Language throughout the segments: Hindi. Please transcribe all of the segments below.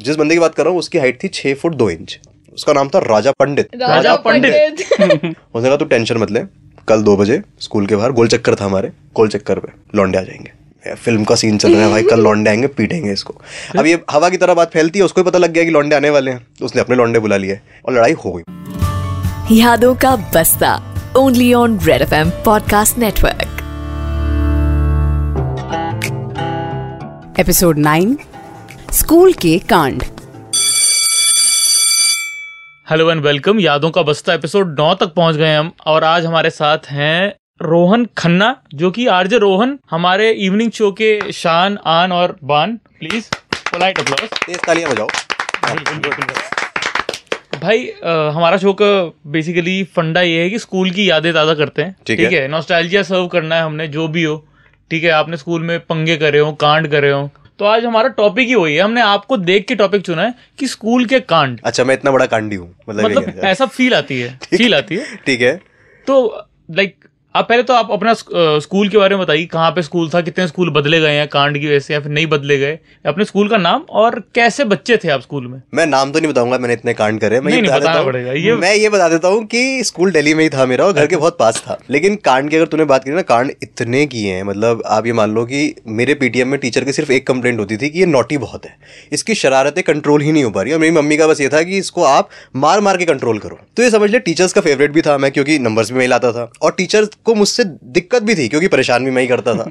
जिस बंदे की बात कर रहा हूँ उसकी हाइट थी छह फुट दो इंच। उसका नाम था राजा पंडित। राजा पंडित। उसने कहा तू टेंशन मत ले कल दो बजे स्कूल के बाहर गोल चक्कर था हमारे गोल चक्कर पे लौंडे आ जाएँगे। फ़िल्म का सीन चल रहा है भाई कल लौंडे आएँगे पीटेंगे इसको। अब ये हवा की तरह बात फैलती है उसको भी पता लग गया कि लौंडे आने वाले हैं। तो उसने अपने लौंडे बुला लिए और लड़ाई हो गई। यादों का बस्ता only on Red F M podcast network episode 9 school के कांड। हेलो एंड वेलकम यादों का बस्ता एपिसोड नौ तक पहुँच गए हम और आज हमारे साथ हैं रोहन खन्ना जो कि आरजे रोहन हमारे इवनिंग शो के शान आन और बान। प्लीज़ पोलाइट अप्लॉज तेज तालियाँ बजाओ। भाई अ, हमारा शो का बेसिकली फंडा ये है कि स्कूल की यादें ताज़ा करते हैं। ठीक ठीक है। है नॉस्टैल्जिया सर्व करना है हमने जो भी हो। ठीक है आपने स्कूल में पंगे करे हो कांड करे हो तो आज हमारा टॉपिक ही वही है। हमने आपको देख के टॉपिक चुना है कि स्कूल के कांड। अच्छा मैं इतना बड़ा कांडी हूँ। मतलब मतलब ऐसा फील आती है फील आती है। ठीक है। तो लाइक आप पहले तो आप अपना स्कूल के बारे में बताइए कहाँ पे स्कूल था कितने स्कूल बदले गए हैं कांड की वजह से या फिर नहीं बदले गए। अपने स्कूल का नाम और कैसे बच्चे थे आप स्कूल में? मैं नाम तो नहीं बताऊँगा मैंने इतने कांड करे मैं नहीं, ये नहीं, बता पड़ेगा, ये- मैं ये बता देता हूँ कि स्कूल दिल्ली में ही था मेरा और घर के बहुत पास था। लेकिन कांड की अगर तूने बात की ना कांड इतने किए हैं मतलब आप ये मान लो कि मेरे पीटीएम में टीचर की सिर्फ़ एक कंप्लेंट होती थी कि ये नोटी बहुत है। इसकी शरारतें कंट्रोल ही नहीं हो पा रही और मेरी मम्मी का बस ये था कि इसको आप मार मार के कंट्रोल करो। तो ये समझ ले टीचर्स का फेवरेट भी था मैं क्योंकि नंबर्स भी मैं लाता था। और टीचर्स को मुझसे दिक्कत भी थी क्योंकि परेशान भी मैं ही करता था।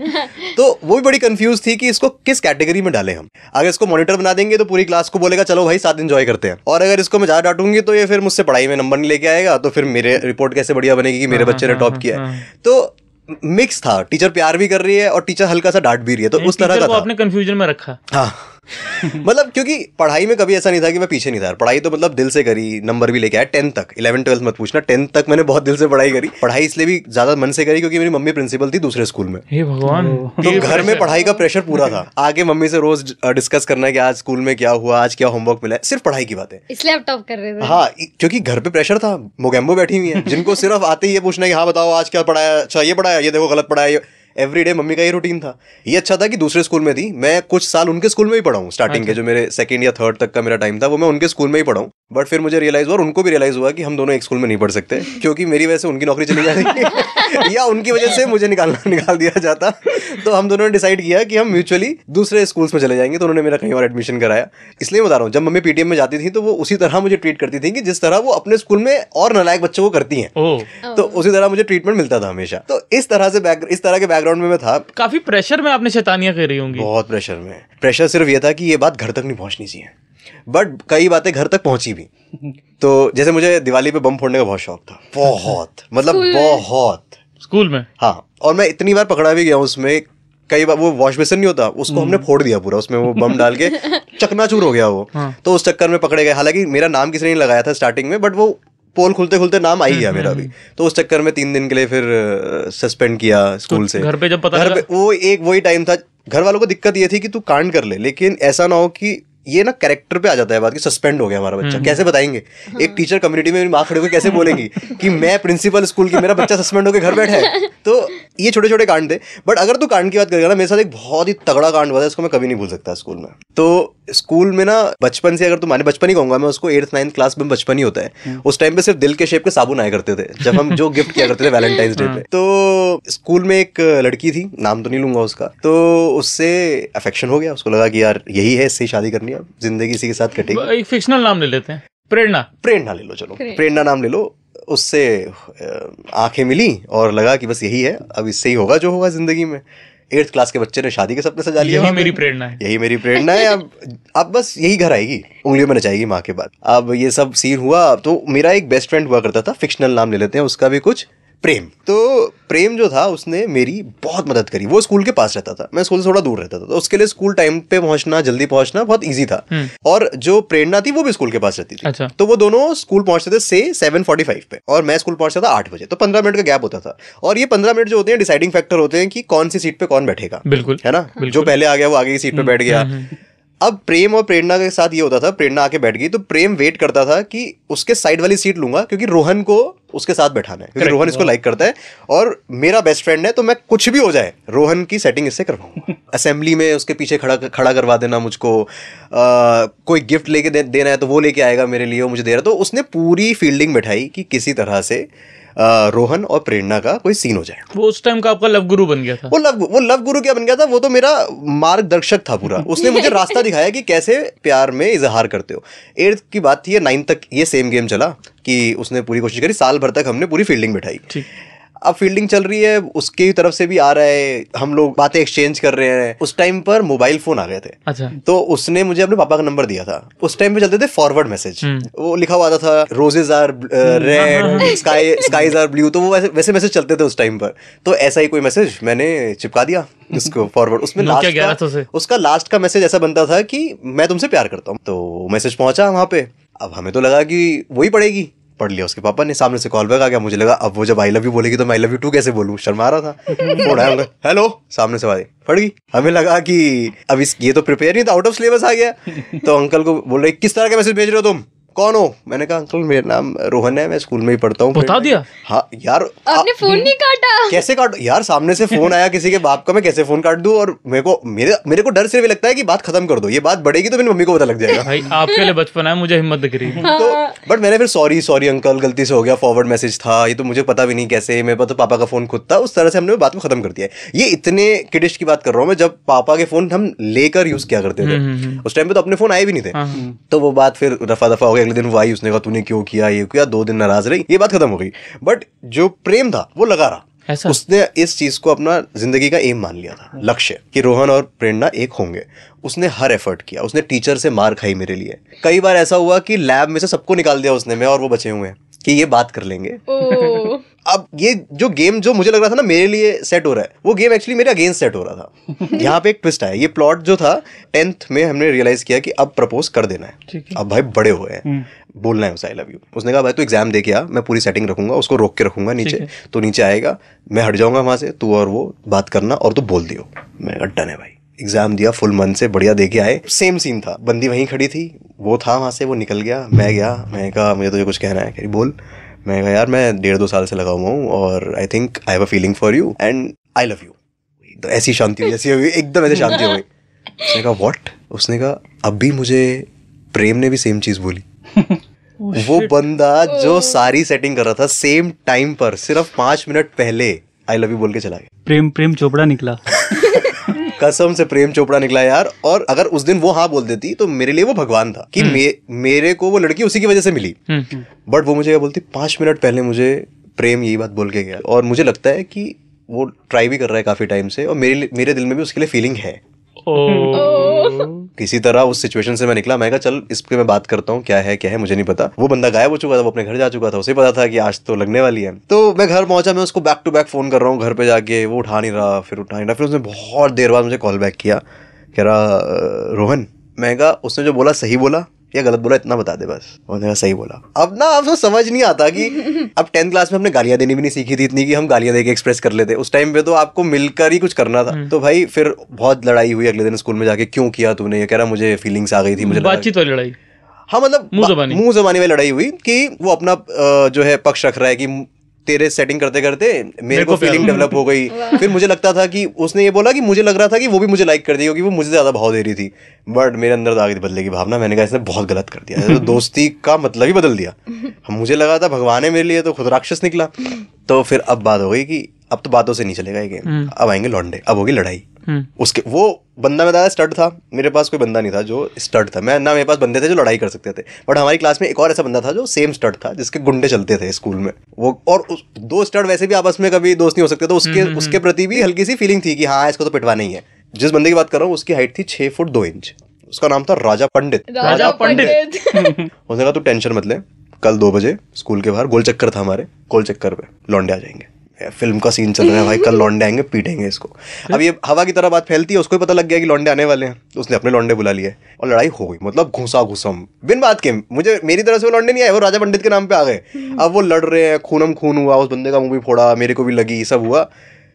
तो वो भी बड़ी कंफ्यूज थी कि इसको किस कैटेगरी में डालें हम। अगर इसको मॉनिटर बना देंगे तो पूरी क्लास को बोलेगा चलो भाई साथ एंजॉय करते हैं। और अगर इसको मैं ज़्यादा डांटूँगी तो ये फिर मुझसे पढ़ाई में नंबर नहीं लेके आएगा तो फिर मेरे रिपोर्ट कैसे बढ़िया बनेगी कि मेरे बच्चे ने टॉप किया है। तो मिक्स था। टीचर प्यार भी कर रही है और टीचर हल्का सा डांट भी रही है। तो उस तरह का आपने कंफ्यूजन में रखा। हाँ। मतलब क्योंकि पढ़ाई में कभी ऐसा नहीं था कि मैं पीछे नहीं था। पढ़ाई तो मतलब दिल से करी नंबर भी लेके आया टेंथ तक इलेवन ट्वेल्थ मत पूछना। टेंथ तक मैंने बहुत दिल से पढ़ाई करी। पढ़ाई इसलिए भी ज़्यादा मन से करी क्योंकि मेरी मम्मी प्रिंसिपल थी दूसरे स्कूल में। हे भगवान तो ये घर में पढ़ाई का प्रेशर पूरा था। आगे मम्मी से रोज डिस्कस करना है कि आज स्कूल में क्या हुआ आज क्या होमवर्क मिला है। सिर्फ़ पढ़ाई की बात। है इसलिए आप टॉप कर रहे थे। हाँ क्योंकि घर पे प्रेशर था मोगेम्बो बैठी हुई है जिनको सिर्फ़ आते ही ये पूछना है कि हाँ बताओ आज क्या पढ़ाया अच्छा ये पढ़ाया ये देखो गलत पढ़ाया एवरी डे मम्मी का ये रूटीन था। ये अच्छा था कि दूसरे स्कूल में थी। मैं कुछ साल उनके स्कूल में ही पढ़ा हूँ स्टार्टिंग के जो। मेरे सेकंड या थर्ड तक का मेरा टाइम था वो मैं उनके स्कूल में ही पढ़ाऊँ हूँ। बट फिर मुझे रियलाइज़ हुआ और उनको भी रियलाइज़ हुआ कि हम दोनों एक स्कूल में नहीं पढ़ सकते क्योंकि मेरी वजह से उनकी नौकरी चली जाएगी या उनकी वजह से मुझे निकालना निकाल दिया जाता। तो हम दोनों ने डिसाइड किया कि हम म्यूचुअली दूसरे स्कूल्स में चले जाएँगे। तो उन्होंने मेरा कहीं और एडमिशन कराया। इसलिए बता रहा हूँ जब मम्मी पीटीएम में जाती थी तो वो उसी तरह मुझे ट्रीट करती थी कि जिस तरह वो अपने स्कूल में और नलायक बच्चों को करती हैं। तो उसी तरह मुझे ट्रीटमेंट मिलता था हमेशा। तो इस तरह से इस तरह के बैकग्राउंड में मैं था। काफ़ी प्रेशर में आपने शैतानियाँ करी होंगी। बहुत प्रेशर में। प्रेशर सिर्फ़ ये था कि ये बात घर तक नहीं पहुंचनी चाहिए। बट कई बातें घर तक पहुँची भी। तो जैसे मुझे दिवाली पे बम फोड़ने का बहुत शौक था। बहुत। मतलब बहुत। स्कूल में? हाँ और मैं इतनी बार पकड़ा भी गया उसमें कई बार वो वॉश बेसिन नहीं होता उसको हमने फोड़ दिया पूरा उसमें वो बम डाल के चकनाचूर हो गया वो। हाँ। तो उस चक्कर में पकड़े गए हालाँकि मेरा नाम किसी ने नहीं लगाया था स्टार्टिंग में बट वो पोल खुलते खुलते नाम आ ही गया मेरा भी तो उस चक्कर में तीन दिन के लिए फिर सस्पेंड किया स्कूल से। घर पे जब पता घर पे वो एक वही टाइम था घर वालों को दिक्कत ये थी कि तू कांड कर ले लेकिन ऐसा ना हो कि ये ना कैरेक्टर पे आ जाता है बात कि सस्पेंड हो गया हमारा बच्चा। कैसे बताएँगे? एक टीचर कम्युनिटी में माँ खड़े होकर कैसे बोलेंगी कि मैं प्रिंसिपल स्कूल की मेरा बच्चा सस्पेंड होकर घर बैठा है? तो ये छोटे छोटे कांड थे। बट अगर तू कांड की बात करेगा ना मेरे साथ एक बहुत ही तगड़ा कांड हुआ था इसको मैं कभी नहीं भूल सकता स्कूल में। तो स्कूल में ना बचपन से अगर तू माने बचपन ही कहूँगा मैं उसको एट्थ नाइन्थ क्लास में बचपन ही होता है। उस टाइम पे सिर्फ़ दिल के शेप के साबुन आया करते थे जब हम जो गिफ्ट किया करते थे वैलेंटाइंस डे पे। तो स्कूल में एक लड़की थी नाम तो नहीं लूँगा उसका। तो उससे अफेक्शन हो गया। उसको लगा कि यार यही है इससे ही शादी करनी है। अब ज़िंदगी इसी के साथ कटेगी। एक फिक्शनल नाम ले लेते हैं। प्रेरणा। प्रेरणा ले लो चलो। प्रेरणा। नाम ले लो उससे आँखें मिली और लगा कि बस यही है अब इससे ही होगा जो होगा ज़िंदगी में। एट्थ क्लास के बच्चे ने शादी के सपने सजा लिया यही मेरी प्रेरणा है। यही मेरी प्रेरणा है अब अब बस यही घर आएगी उंगलियों में नचाएगी माँ के बाद। अब ये सब सीन हुआ तो मेरा एक बेस्ट फ्रेंड हुआ करता था फिक्शनल नाम ले लेते हैं उसका भी कुछ प्रेम। तो प्रेम जो था उसने मेरी बहुत मदद करी। वो स्कूल के पास रहता था। मैं स्कूल से थोड़ा दूर रहता था। तो उसके लिए स्कूल टाइम पे पहुँचना जल्दी पहुँचना बहुत इजी था। और जो प्रेरणा थी वो भी स्कूल के पास रहती थी। अच्छा। तो वो दोनों स्कूल पहुँचते थे से सेवन फोर्टी फाइव पे। और मैं स्कूल पहुँचता था आठ बजे। तो पंद्रह मिनट का गैप होता था। और ये पंद्रह मिनट जो होते हैं डिसाइडिंग फैक्टर होते हैं कि कौन सी सीट पे कौन बैठेगा। बिल्कुल। है ना? जो पहले आ गया वो आगे की सीट पे बैठ गया। अब प्रेम और प्रेरणा के साथ ये होता था प्रेरणा आके बैठ गई। तो प्रेम वेट करता था कि उसके साइड वाली सीट लूँगा क्योंकि रोहन को उसके साथ बैठाना है। क्योंकि रोहन इसको लाइक करता है और मेरा बेस्ट फ्रेंड है तो मैं कुछ भी हो जाए रोहन की सेटिंग इससे करवाऊँगा। असेंबली में उसके पीछे खड़ा खड़ा करवा देना मुझको। आ, कोई गिफ्ट लेके दे, देना है तो वो लेके आएगा मेरे लिए वो मुझे दे रहा है। तो उसने पूरी फील्डिंग बैठाई कि किसी तरह से रोहन और प्रेरणा का कोई सीन हो जाए। वो उस टाइम का आपका लव गुरु बन गया था। वो लव वो लव गुरु क्या बन गया था? वो तो मेरा मार्गदर्शक था पूरा। उसने मुझे रास्ता दिखाया कि कैसे प्यार में इजहार करते हो। एट्थ की बात थी नाइन्थ तक ये सेम गेम चला कि उसने पूरी कोशिश करी साल भर तक हमने पूरी फील्डिंग बैठाई। ठीक। अब फील्डिंग चल रही है उसकी तरफ़ से भी आ रहा है हम लोग बातें एक्सचेंज कर रहे हैं। उस टाइम पर मोबाइल फ़ोन आ गए थे। अच्छा। तो उसने मुझे अपने पापा का नंबर दिया था। उस टाइम पे चलते थे फॉरवर्ड मैसेज वो लिखा हुआ आता था roses are red sky skies are blue तो वो वैसे वैसे मैसेज चलते थे उस टाइम पर। तो ऐसा ही कोई मैसेज मैंने चिपका दिया उसको फॉरवर्ड उसमें लास्ट 1100 से। का उसका लास्ट का मैसेज ऐसा बनता था कि मैं तुमसे प्यार करता हूँ। तो मैसेज पहुँचा वहाँ पे। अब हमें तो लगा कि वही पड़ेगी पढ़ लिया उसके पापा ने सामने से कॉल बैक आ गया मुझे लगा अब वो जब आई लव यू बोलेगी तो मैं आई लव यू टू कैसे बोलूँ? शर्मा रहा था। फ़ोन आया हेलो सामने से आवाज़ पड़ गई। हमें लगा कि अब इस ये तो प्रिपेयर नहीं था आउट ऑफ़ सिलेबस आ गया। तो अंकल को बोल रहे किस तरह का मैसेज भेज रहे हो तुम? कौन हो? मैंने कहा अंकल मेरा नाम रोहन है मैं स्कूल में ही पढ़ता हूँ। बता दिया? हाँ यार आपने फ़ोन नहीं काटा? कैसे काट यार सामने से फ़ोन आया किसी के बाप का मैं कैसे फ़ोन काट दूँ? और मेरे को मेरे मेरे को डर सिर्फ़ लगता है कि बात खत्म कर दो। ये बात बढ़ेगी तो मेरी मम्मी को पता लग जाएगा। भाई आपके लिए बचपन है मुझे हिम्मत दिख रही है। तो बट मैंने फिर सॉरी सॉरी अंकल गलती से हो गया फॉरवर्ड मैसेज था ये तो मुझे पता भी नहीं कैसे मेरे पास तो पापा का फ़ोन खुद था उस तरह से हमने बात को खत्म कर दिया ये इतने किडिश की बात कर रहा हूँ मैं जब पापा के फ़ोन हम लेकर यूज़ किया करते थे उस टाइम पे तो अपने फ़ोन आए भी नहीं थे। तो वो बात फिर रफा दफ़ा हो गई अगले दिन वो आई उसने कहा तूने क्यों किया ये किया? दो दिन नाराज़ रही ये बात खत्म हो गई. बट जो प्रेम था वो लगा रहा। ऐसा? उसने इस चीज़ को अपना ज़िंदगी का एम मान लिया था लक्ष्य कि रोहन और प्रेरणा एक होंगे। उसने हर एफर्ट किया उसने टीचर से मार खाई मेरे लिए। कई बार ऐसा हुआ कि लैब में से सबको निकाल दिया उसने मैं और वो बचे हुए हैं। कि ये बात कर लेंगे। अब ये जो गेम जो मुझे लग रहा था ना मेरे लिए सेट हो रहा है वो गेम एक्चुअली मेरे अगेंस्ट सेट हो रहा था। यहाँ पे एक ट्विस्ट आया। ये प्लॉट जो था टेंथ में हमने रियलाइज़ किया कि अब प्रपोज कर देना है। अब भाई बड़े हुए हैं। बोलना है उसे आई लव यू उसने कहा भाई तू एग्ज़ाम दे के आ मैं पूरी सेटिंग रखूँगा उसको रोक के रखूँगा नीचे। तो नीचे आएगा मैं हट जाऊँगा वहाँ से तू और वो बात करना और तू बोल दियो। मैं डन है भाई। एग्ज़ाम दिया फुल मन से बढ़िया दे के आए। सेम सीन था। बंदी वहीं खड़ी थी। वो था वहाँ से वो निकल गया। मैं गया। मैं कहा मुझे तुझे कुछ कहना है। कह बोल। मैं कहा यार मैं डेढ़ दो साल से लगा हुआ हूँ और I think I have a feeling for you and I love you तो ऐसी शांति हुई जैसी हुई एकदम ऐसे शांति हो गई उसने कहा वॉट उसने कहा अब भी मुझे प्रेम ने भी सेम चीज़ बोली। वो बंदा जो सारी सेटिंग कर रहा था सेम टाइम पर सिर्फ़ पाँच मिनट पहले आई लव यू बोल के चला गया। प्रेम प्रेम चोपड़ा निकला। कसम से प्रेम चोपड़ा निकला यार। और अगर उस दिन वो हाँ बोल देती तो मेरे लिए वो भगवान था कि मे, मेरे को वो लड़की उसी की वजह से मिली। हम्म, बट वो मुझे क्या बोलती पाँच मिनट पहले मुझे प्रेम यही बात बोल के गया। और मुझे लगता है कि वो ट्राई भी कर रहा है काफ़ी टाइम से और मेरे मेरे दिल में भी उसके लिए फीलिंग है। ओ। किसी तरह उस सिचुएशन से मैं निकला। मैं कहा, चल, इस पर मैं बात करता हूँ, क्या है क्या है, मुझे नहीं पता। वो बंदा गायब हो चुका था, वो अपने घर जा चुका था, उसे पता था कि आज तो लगने वाली है। तो मैं घर पहुँचा, मैं उसको बैक टू बैक फ़ोन कर रहा हूँ, घर पर जाके, वो उठा नहीं रहा, फिर उठा नहीं रहा। फिर उसने बहुत देर बाद मुझे कॉल बैक किया। कह रहा, रोहन। मैं कहा, उसने जो बोला, सही बोला। या गलत बोला इतना बता दे बस। उन्होंने सही बोला। अब ना अब तो समझ नहीं आता कि अब टेंथ क्लास में हमने गालियाँ देनी भी नहीं सीखी थी इतनी कि हम गालियाँ देके एक्सप्रेस कर लेते। उस टाइम पे तो आपको मिलकर ही कुछ करना था। तो भाई फिर बहुत लड़ाई हुई अगले दिन स्कूल में जाके। क्यों किया तूने? ये कह रहा मुझे फीलिंग्स आ गई थी मुझे बातचीत वाली लड़ाई। हाँ मतलब मुँह ज़बानी। मुँह जबानी में लड़ाई हुई कि वो अपना जो है पक्ष रख रहा है कि तेरे सेटिंग करते करते मेरे को फीलिंग डेवलप हो गई। फिर मुझे लगता था कि उसने ये बोला कि मुझे लग रहा था कि वो भी मुझे लाइक कर दी क्योंकि वो मुझे ज़्यादा भाव दे रही थी। बट मेरे अंदर आगे बदले की भावना। मैंने कहा इसने बहुत गलत कर दिया। तो दोस्ती का मतलब ही बदल दिया। मुझे लगा था भगवान है मेरे लिए तो खुद राक्षस निकला। तो फिर अब बात हो गई कि अब तो बातों से नहीं चलेगा ये गेम अब आएँगे लौंडे अब होगी लड़ाई। हम्म। उसके वो बंदा मैं बताया स्टड था। मेरे पास कोई बंदा नहीं था जो स्टड था। मैं ना मेरे पास बंदे थे जो लड़ाई कर सकते थे। बट हमारी क्लास में एक और ऐसा बंदा था जो सेम स्टड था जिसके गुंडे चलते थे स्कूल में। वो और उस, दो स्टड वैसे भी आपस में कभी दोस्त नहीं हो सकते तो उसके उसके प्रति भी हल्की सी फीलिंग थी कि हाँ इसको तो पिटवाना ही है। जिस बंदे की बात कर रहा हूँ उसकी हाइट थी छह फुट दो इंच उसका नाम था राजा पंडित। राजा पंडित। उसने कहा तू टेंशन मत ले। कल दो बजे स्कूल के बाहर गोल चक्कर था हमारे। गोल चक्कर पे लौंडे आ जाएँगे। फ़िल्म का सीन चल रहा है भाई कल लौंडे आएँगे पीटेंगे इसको। अब ये हवा की तरह बात फैलती है उसको ही पता लग गया कि लौंडे आने वाले हैं। तो उसने अपने लौंडे बुला लिए और लड़ाई हो गई मतलब घुसा घुसम। बिन बात के मुझे मेरी तरह से वो लौंडे नहीं आए वो राजा पंडित के नाम पे आ गए। अब वो लड़ रहे हैं खूनम खून हुआ उस बंदे का मुँह भी फोड़ा मेरे को भी लगी सब हुआ।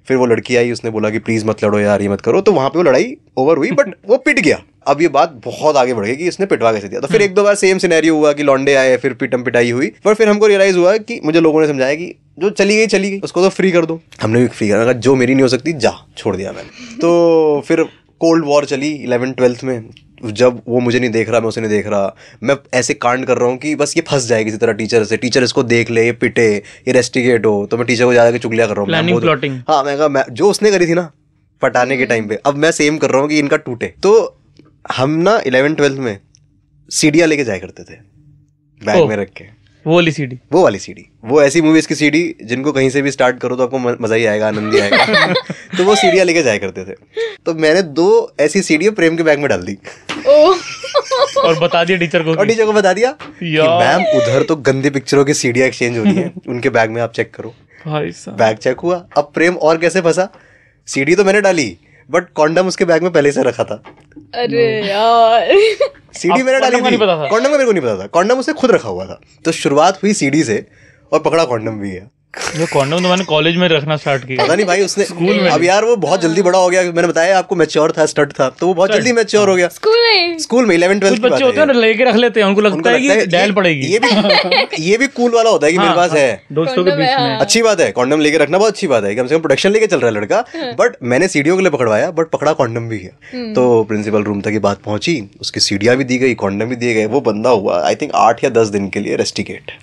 फिर वो लड़की आई उसने बोला कि प्लीज़ मत लड़ो यार ये मत करो। तो वहाँ पे वो लड़ाई ओवर हुई बट वो पिट गया। अब ये बात बहुत आगे बढ़ गई कि इसने पिटवा कैसे दिया। तो फिर एक दो बार सेम सिनेरियो हुआ कि लौंडे आए फिर पिटम पिटाई हुई। पर फिर हमको रियलाइज़ हुआ कि मुझे लोगों ने समझाया कि जो चली गई चली गई। उसको तो फ्री कर दो। हमने भी फ्री करा। जो मेरी नहीं हो सकती जा छोड़ दिया मैंने। तो फिर कोल्ड वॉर चली इलेवन ट्वेल्थ में। जब वो मुझे नहीं देख रहा मैं उसे नहीं देख रहा। मैं ऐसे कांड कर रहा हूँ कि बस ये फंस जाए किसी तरह टीचर से। टीचर इसको देख ले ये पिटे ये रेस्टिगेट हो। तो मैं टीचर को जाकर चुगलिया कर रहा हूँ. हाँ मैं कहा जो उसने करी थी ना पटाने के टाइम पे अब मैं सेम कर रहा हूँ कि इनका टूटे। तो हम ना इलेवन ट्वेल्थ में सीढ़ियाँ लेके जाया करते थे। बैग में रख के। वो वाली सीडी वो वाली सीडी वो ऐसी मूवीज़ की सीडी जिनको कहीं से भी स्टार्ट करो तो आपको मज़ा ही आएगा आनंद ही आएगा। तो वो सीढ़ियाँ लेके जाया करते थे। तो मैंने दो ऐसी सीढ़ियाँ प्रेम के बैग में डाल दी। और बता दिया टीचर को और टीचर को बता दिया कि मैम उधर तो गंदी पिक्चरों की सीढ़ियाँ एक्सचेंज हो रही हैं। उनके बैग में आप चेक करो। भाई बैग चेक हुआ। अब प्रेम और कैसे फंसा? सीडी तो मैंने डाली बट कॉन्डम उसके बैग में पहले से रखा था। अरे यार। सीडी मैंने डाली थी। नहीं पता था? कॉन्डम का मेरे को नहीं पता था। कॉन्डम उसने खुद रखा हुआ था। तो शुरुआत हुई सीडी से। और पकड़ा कॉन्डम भी है। ये कॉन्डम तो मैंने कॉलेज में रखना स्टार्ट किया। पता नहीं भाई उसने स्कूल में। अब यार वो बहुत जल्दी बड़ा हो गया मैंने बताया आपको मैच्योर था स्टड था तो वो बहुत जल्दी मैच्योर हो गया। स्कूल में। स्कूल में इलेवन ट्वेल्थ बच्चे होते हैं ना लेके रख लेते हैं उनको लगता है कि डैल पड़ेगी। ये भी ये भी कूल वाला होता है कि मेरे हाँ, पास है दोस्तों के बीच में। हाँ। अच्छी बात है कॉन्डम लेके रखना बहुत अच्छी बात है। कम से कम प्रोटेक्शन लेके चल रहा है लड़का बट मैंने सीढ़ियों के लिए पकड़वाया बट पकड़ा कॉन्डम भी है। तो प्रिंसिपल रूम तक ये बात पहुँची उसकी सीढ़ियाँ भी दी गई कॉन्डम भी दिए गए वो बंदा हुआ आई थिंक आठ या दस दिन के लिए रेस्टिकेट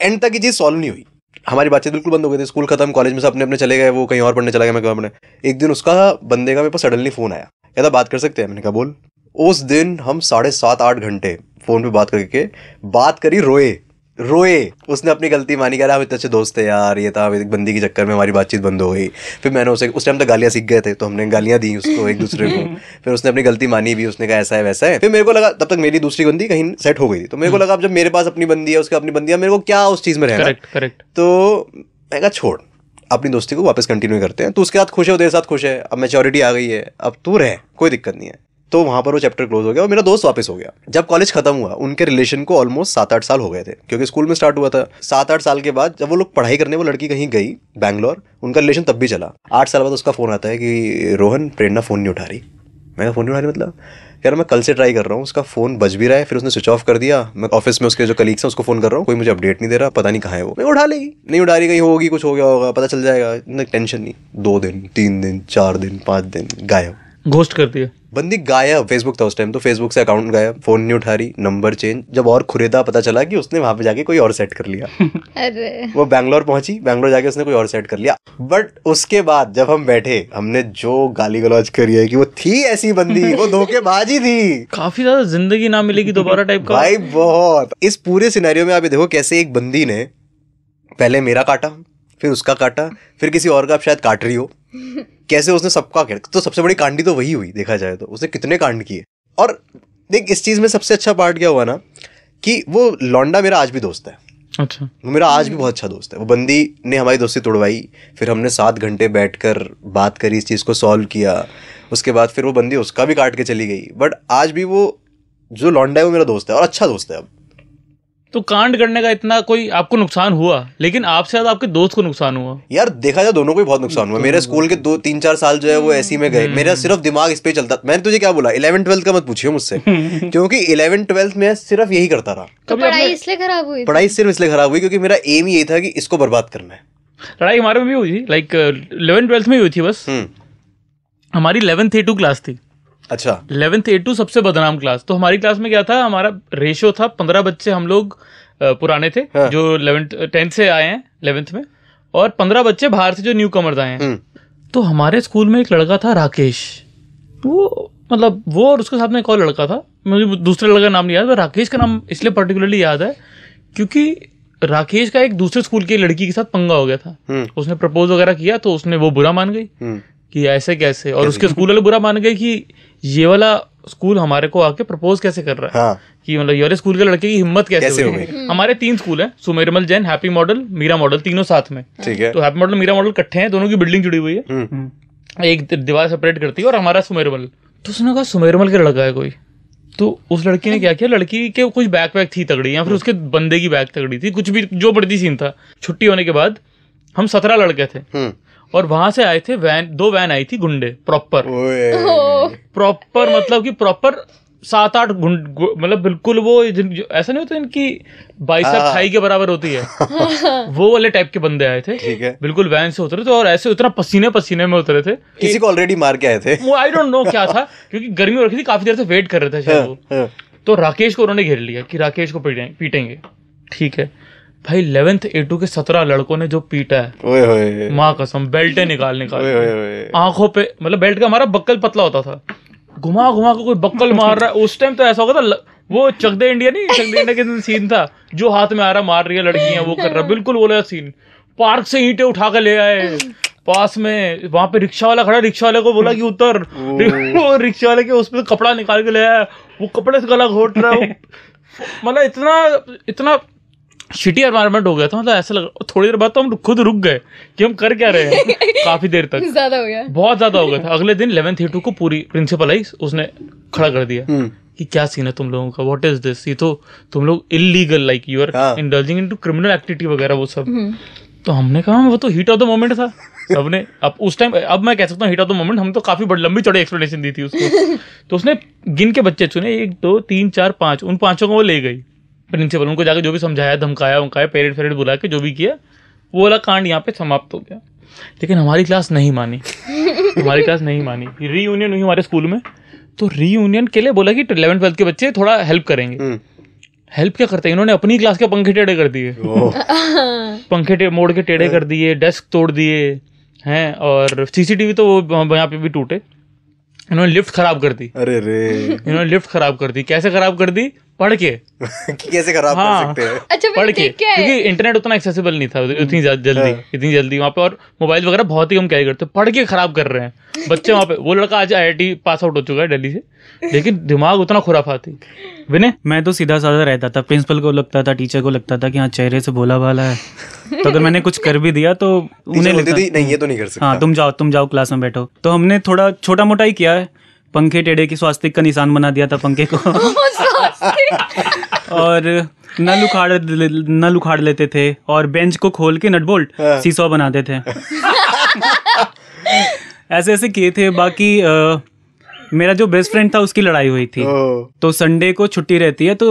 एंड तक ये चीज़ सॉल्व नहीं हुई। हमारी बातचीत बिल्कुल बंद हो गई थी। स्कूल खत्म कॉलेज में से अपने अपने चले गए, वो कहीं और पढ़ने चला गया, मैं कहा अपने एक दिन उसका बंदे का मेरे पास सडनली फ़ोन आया। कहता, बात कर सकते हैं? मैंने कहा, बोल। उस दिन हम साढ़े सात आठ घंटे फ़ोन पे बात करके बात करी, रोए। रोए। उसने अपनी गलती मानी कह रहा हम इतने अच्छे दोस्त थे यार ये था एक बंदी के चक्कर में हमारी बातचीत बंद हो गई। फिर मैंने उसे उस टाइम तक गालियाँ सीख गए थे तो हमने गालियाँ दी उसको एक दूसरे को। फिर उसने अपनी गलती मानी भी उसने कहा ऐसा है वैसा है। फिर मेरे को लगा तब तक मेरी दूसरी बंदी कहीं सेट हो गई थी। तो मेरे को लगा अब जब मेरे पास अपनी बंदी है उसका अपनी बंदी है मेरे को क्या उस चीज़ में रहना करेक्ट करेक्ट तो मैं कहा छोड़ अपनी दोस्ती को वापस कंटिन्यू करते हैं। तो उसके साथ खुश है वो तेरे साथ खुश है। अब मेच्योरिटी आ गई है अब तू रह कोई दिक्कत नहीं है। तो वहाँ पर वो चैप्टर क्लोज हो गया और मेरा दोस्त वापस हो गया। जब कॉलेज खत्म हुआ, उनके रिलेशन को ऑलमोस्ट सात आठ साल हो गए थे, क्योंकि स्कूल में स्टार्ट हुआ था। सात आठ साल के बाद जब वो लोग पढ़ाई करने, वो लड़की कहीं गई बैंगलोर उनका रिलेशन तब भी चला। आठ साल बाद उसका फ़ोन आता है कि, रोहन, प्रेरणा फ़ोन नहीं उठा रही। मैं फ़ोन नहीं उठा रही मतलब? यार, मैं कल से ट्राई कर रहा हूँ, उसका फ़ोन बज भी रहा है, फिर उसने स्विच ऑफ़ कर दिया। मैं ऑफ़िस में उसके जो कलीग्स हैं, उसको फ़ोन कर रहा हूँ, कोई मुझे अपडेट नहीं दे रहा, पता नहीं कहाँ है वो। मैं उठा लेगी नहीं उठा रही, कहीं होगी, कुछ हो गया होगा, पता चल जाएगा। टेंशन नहीं। दो दिन, तीन दिन, चार दिन, पाँच दिन, गायब। घोस्ट कर दिया बंदी गायब फेसबुक था उस टाइम तो फेसबुक से अकाउंट गायब फ़ोन नहीं उठा रही नंबर चेंज जब और खुरेदा पता चला कि उसने वहाँ पे जाके कोई और सेट कर लिया। अरे। वो बैंगलोर पहुँची बैंगलोर जाके उसने कोई और सेट कर लिया। बट उसके बाद जब हम बैठे हमने जो गाली गलौज करी है कि वो थी ऐसी बंदी वो धोखेबाजी थी। काफ़ी ज़्यादा ज़िंदगी ना मिलेगी दोबारा टाइप का। भाई बहुत। इस पूरे सिनेरियो में आप देखो कैसे एक बंदी ने पहले मेरा काटा फिर उसका काटा फिर किसी और का आप शायद काट रही हो। कैसे उसने सबका तो सबसे बड़ी कांडी तो वही हुई देखा जाए तो। उसने कितने कांड किए। और देख इस चीज़ में सबसे अच्छा पार्ट क्या हुआ ना कि वो लौंडा मेरा आज भी दोस्त है। अच्छा। वो मेरा आज भी बहुत अच्छा दोस्त है। वो बंदी ने हमारी दोस्ती तोड़वाई फिर हमने सात घंटे बैठकर बात करी इस चीज़ को सॉल्व किया। उसके बाद फिर वो बंदी उसका भी काट के चली गई। बट आज भी वो जो लौंडा है वो मेरा दोस्त है और अच्छा दोस्त है अब। तो कांड करने का इतना कोई आपको नुकसान हुआ? लेकिन आपसे ज़्यादा आपके दोस्त को नुकसान हुआ। यार देखा जाए दोनों को ही बहुत नुकसान हुआ। मेरे स्कूल के दो तीन चार साल जो है वो ऐसी में गए। मेरा सिर्फ़ दिमाग इस पे चलता। मैंने तुझे क्या बोला? इलेवन ट्वेल्थ का मत पूछियो मुझसे। क्योंकि इलेवन ट्वेल्थ में सिर्फ़ यही करता रहा। तो पढ़ाई इसलिए खराब हुई पढ़ाई सिर्फ़ इसलिए खराब हुई क्योंकि मेरा एम यही था कि इसको बर्बाद करना है। लड़ाई हमारे में भी हुई थी। लाइक इलेवन ट्वेल्थ में हुई थी बस। हम्म। हमारी इलेवेंथ ए टू क्लास थी। अच्छा। इलेवेंथ ए टू सबसे बदनाम क्लास तो हमारी क्लास में क्या था? हमारा रेशियो था पंद्रह बच्चे हम लोग पुराने थे हाँ। जो इलेवेंथ टेंथ से आए हैं इलेवेंथ में। और पंद्रह बच्चे बाहर से जो न्यू कमर्स आए हैं। हम्म। तो हमारे स्कूल में एक लड़का था राकेश। वो मतलब वो और उसके साथ में एक और लड़का था। मुझे दूसरे लड़का नाम नहीं याद पर राकेश का नाम इसलिए पर्टिकुलरली याद है क्योंकि राकेश का एक दूसरे स्कूल की लड़की के साथ पंगा हो गया था। हम्म। उसने प्रपोज वगैरह किया तो उसने वो बुरा मान गई। हम्म। कि ऐसे कैसे? और उसके स्कूल वाले बुरा मान गए कि ये वाला स्कूल हमारे को आके प्रपोज कैसे कर रहा है? हाँ। कि मतलब ये वाले स्कूल के लड़के की हिम्मत कैसे, कैसे हो हो हमारे तीन स्कूल हैं Sumermal Jain Happy Model Meera Model तीनों साथ में। ठीक है। तो हैप्पी मॉडल मीरा मॉडल इकट्ठे हैं दोनों की बिल्डिंग जुड़ी हुई है। हम्म। एक दीवार सेपरेट करती है और हमारा सुमेरमल तो उसने कहा सुमेरमल का लड़का है कोई? तो उस लड़की ने क्या किया? लड़की के कुछ बैक वैक थी तगड़ी या फिर उसके बंदे की बैक तगड़ी थी कुछ भी जो बढ़ती सीन था। छुट्टी होने के बाद हम सत्रह लड़के थे। हम्म। और वहाँ से आए थे वैन दो वैन आई थी गुंडे प्रॉपर। प्रॉपर मतलब कि प्रॉपर सात आठ गुंड मतलब बिल्कुल वो जो- ऐसा नहीं होता इनकी बाइसेप हाँ। थाई के बराबर होती है। वो वाले टाइप के बंदे आए थे। ठीक है। बिल्कुल वैन से उतरे थे और ऐसे उतना पसीने पसीने में उतरे थे किसी को ऑलरेडी मार के आए थे। वो आई डोंट नो क्या था क्योंकि गर्मी हो रखी थी काफ़ी देर से वेट कर रहे थे शायद वो। हाँ, तो राकेश को उन्होंने घेर लिया कि राकेश को पीटेंगे। ठीक है। भाई इलेवेंथ ए टू के सत्रह लड़कों ने जो पीटा है माँ कसम बेल्टे निकाल निकाल। आँखों पे मतलब बेल्ट का हमारा बक्कल पतला होता था। घुमा घुमा के कोई बक्कल मार रहा है। उस टाइम तो ऐसा होगा था वो चक दे इंडिया नहीं चक दे इंडिया के दिन सीन था जो हाथ में आ रहा मार रही है लड़कियाँ वो कर रहा। बिल्कुल बोला सीन पार्क से ईंटें उठा के ले आए। पास में वहाँ पे रिक्शा वाला खड़ा रिक्शा वाले को बोला कि उतर। वो रिक्शा वाले के उसमें कपड़ा निकाल के ले आया। वो कपड़े से गला घोट रहा है। मतलब इतना इतना शिटी एनवायरमेंट हो गया था मतलब ऐसा लगा थोड़ी देर बाद तो हम खुद रुक गए कि हम कर क्या रहे हैं। काफ़ी देर तक। ज़्यादा हो गया। बहुत ज़्यादा हो गया था। अगले दिन इलेवेंथ ए को पूरी प्रिंसिपल आई उसने खड़ा कर दिया हम्म। कि क्या सीन है तुम लोगों का? व्हाट इज़ दिस ये तो तुम लोग इलीगल लाइक यू आर हाँ। इंडल्जिंग इनटू क्रिमिनल एक्टिविटी वगैरह वो सब। तो हमने कहा वो तो हीट ऑफ़ द मोमेंट था। सबने अब उस टाइम अब मैं कह सकता हूँ हीट ऑफ़ द मोमेंट हम तो काफ़ी बड़ी लंबी चौड़ी एक्सप्लेनेशन दी थी उसको। तो उसने गिन के बच्चे चुने एक दो तीन चार पाँच। उन पाँचों को वो ले गई। प्रिंसिपल उनको जाके जो भी समझाया धमकाया उमकाया पेरेंट फेरेंट बुला के जो भी किया वो वाला कांड यहाँ पे समाप्त हो गया। लेकिन हमारी क्लास नहीं मानी। हमारी क्लास नहीं मानी। रीयूनियन हुई हमारे स्कूल में तो रीयूनियन के लिए बोला कि इलेवन ट्वेल्थ के बच्चे थोड़ा हेल्प करेंगे। हम्म। हेल्प क्या करते हैं? इन्होंने अपनी क्लास के पंखे टेढ़े कर दिए। पंखे मोड़ के टेढ़े कर दिए डेस्क तोड़ दिए हैं और सीसीटीवी तो वो यहाँ पे भी टूटे। इन्होंने लिफ्ट खराब कर दी। अरे रे। इन्होंने लिफ्ट खराब कर दी। कैसे खराब कर दी? पढ़ के। कैसे खराब हाँ। कर सकते हैं? अच्छा पढ़ के। है। क्योंकि इंटरनेट उतना एक्सेसिबल नहीं था इतनी जल्दी इतनी जल्दी वहाँ पे और मोबाइल वगैरह बहुत ही कम कैरी करते पढ़ के खराब कर रहे हैं। बच्चे वहाँ पे वो लड़का आज आई पास आउट हो चुका है दिल्ली से लेकिन दिमाग उतना खुराफाती विनय? मैं तो सीधा साधा रहता था। प्रिंसिपल को लगता था टीचर को लगता था कि हाँ चेहरे से भोला भाला है। तो अगर मैंने कुछ कर भी दिया तो उन्हें लगता थी नहीं ये तो नहीं कर सकता। हाँ तुम जाओ तुम जाओ क्लास में बैठो। तो हमने थोड़ा छोटा मोटा ही किया है। पंखे टेढ़े की स्वास्तिक का निशान बना दिया था पंखे को। और नल उखाड़ नल उखाड़ लेते थे और बेंच को खोल के नट बोल्ट हाँ। सीसो बनाते थे। ऐसे ऐसे किए थे। बाकी अ, मेरा जो बेस्ट फ्रेंड था उसकी लड़ाई हुई थी। तो संडे को छुट्टी रहती है तो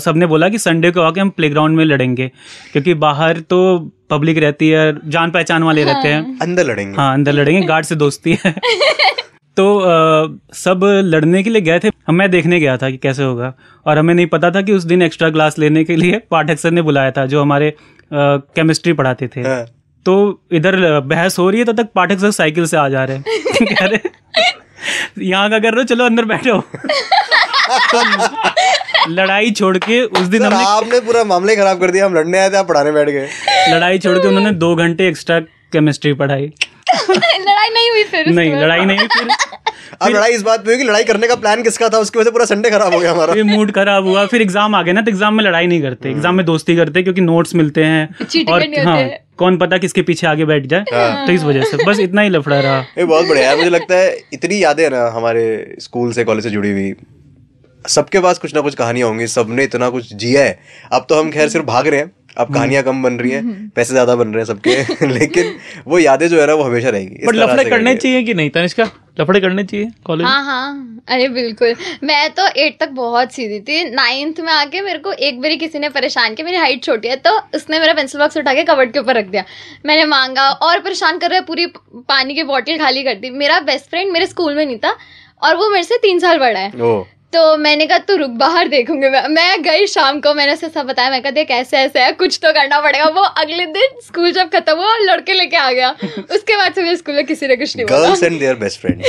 सबने बोला कि संडे को आके हम प्लेग्राउंड में लड़ेंगे। क्योंकि बाहर तो पब्लिक रहती है जान पहचान वाले हाँ। रहते हैं। अंदर लड़ेंगे। हाँ अंदर लड़ेंगे गार्ड से दोस्ती है। तो अ, सब लड़ने के लिए गए थे। हम मैं देखने गया था कि कैसे होगा। और हमें नहीं पता था कि उस दिन एक्स्ट्रा क्लास लेने के लिए पाठक सर ने बुलाया था जो हमारे केमिस्ट्री पढ़ाते थे। हाँ। तो इधर बहस हो रही है तब तो तक पाठक सर साइकिल से आ जा रहे हैं। कह रहे यहाँ का कर रहे हो? चलो अंदर बैठो। लड़ाई छोड़ के उस दिन हमने आपने पूरा मामले खराब कर दिया। हम लड़ने आए थे आप पढ़ाने बैठ गए। लड़ाई छोड़ के उन्होंने दो घंटे एक्स्ट्रा केमिस्ट्री पढ़ाई। लड़ाई नहीं हुई फिर नहीं लड़ाई नहीं फिर। अब लड़ाई इस बात पे हुई कि लड़ाई करने का प्लान किसका था? उसकी वजह से पूरा संडे खराब हो गया हमारा। फिर मूड खराब हुआ। फिर एग्ज़ाम आ गए ना तो एग्ज़ाम में लड़ाई नहीं करते। एग्ज़ाम में दोस्ती करते क्योंकि नोट्स मिलते हैं। और हाँ कौन पता किसके पीछे आगे बैठ जाए। तो इस वजह से बस इतना ही लफड़ा रहा। ये बहुत बढ़िया है। मुझे लगता है इतनी यादें हैं ना हमारे स्कूल से कॉलेज से जुड़ी हुई। सबके पास कुछ ना कुछ कहानियाँ होंगी सबने इतना कुछ जिया है। अब तो हम खैर सिर्फ़ भाग रहे हैं। अब कहानियाँ कम बन रही हैं पैसे ज़्यादा बन रहे हैं सबके लेकिन वो यादें जो है ना वो हमेशा रहेंगी बट लफड़े करने चाहिए कि नहीं तनिष्का? लफड़े करने चाहिए कॉलेज? हाँ हाँ। अरे बिल्कुल। मैं तो एट तक बहुत सीधी थी। नाइन्थ में आके मेरे को एक बारी किसी ने परेशान किया मेरी हाइट छोटी है तो उसने मेरा पेंसिल बॉक्स उठा के कवर्ड के ऊपर रख दिया। मैंने मांगा और परेशान कर रहा है पूरी पानी की बॉटल खाली कर दी। मेरा बेस्ट फ्रेंड मेरे स्कूल में नहीं था और वो मेरे से तीन साल बड़ा है। ओ। तो मैंने कहा तू रुक बाहर देखूँगी मैं। मैं गई शाम को मैंने उसे सब बताया मैं कहा देख ऐसे ऐसे है कुछ तो करना पड़ेगा। वो अगले दिन स्कूल जब खत्म हुआ लड़के लेके आ गया। उसके बाद से मुझे स्कूल में किसी ने कुछ नहीं बोला। Girls and their best friend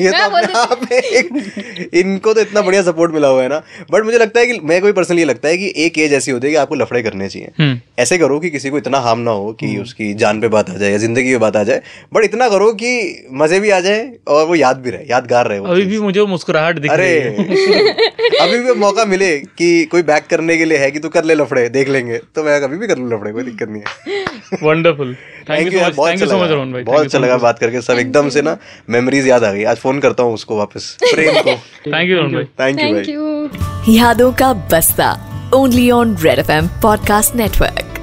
ये तो अपने आप में एक इनको तो इतना बढ़िया सपोर्ट मिला हुआ है ना। बट मुझे लगता है कि मैं कोई पर्सनली लगता है कि एक एज ऐसी होती है कि आपको लफड़े करने चाहिए। हम्म। ऐसे करो कि किसी को इतना हार्म ना हो कि उसकी जान पे बात आ जाए या ज़िंदगी पे बात आ जाए। बट इतना करो कि मज़े भी आ जाए और वो याद भी रहे यादगार रहे वो अभी भी मुझे मुस्कुराहट दिख अरे रही है। अभी भी मौका मिले कि कोई बैक करने के लिए है कि तू कर ले लफड़े देख लेंगे। तो मैं कभी भी कर लूँ लफड़े कोई दिक्कत नहीं है। वंडरफुल थैंक यू बहुत अच्छा लगा। भाई. बहुत अच्छा लगा बात करके। सब एकदम से ना मेमोरीज याद आ गई। आज फ़ोन करता हूँ उसको वापस। प्रेम को। थैंक यू भाई. थैंक यू भाई। यू यादों का बस्ता। Only on Red F M podcast network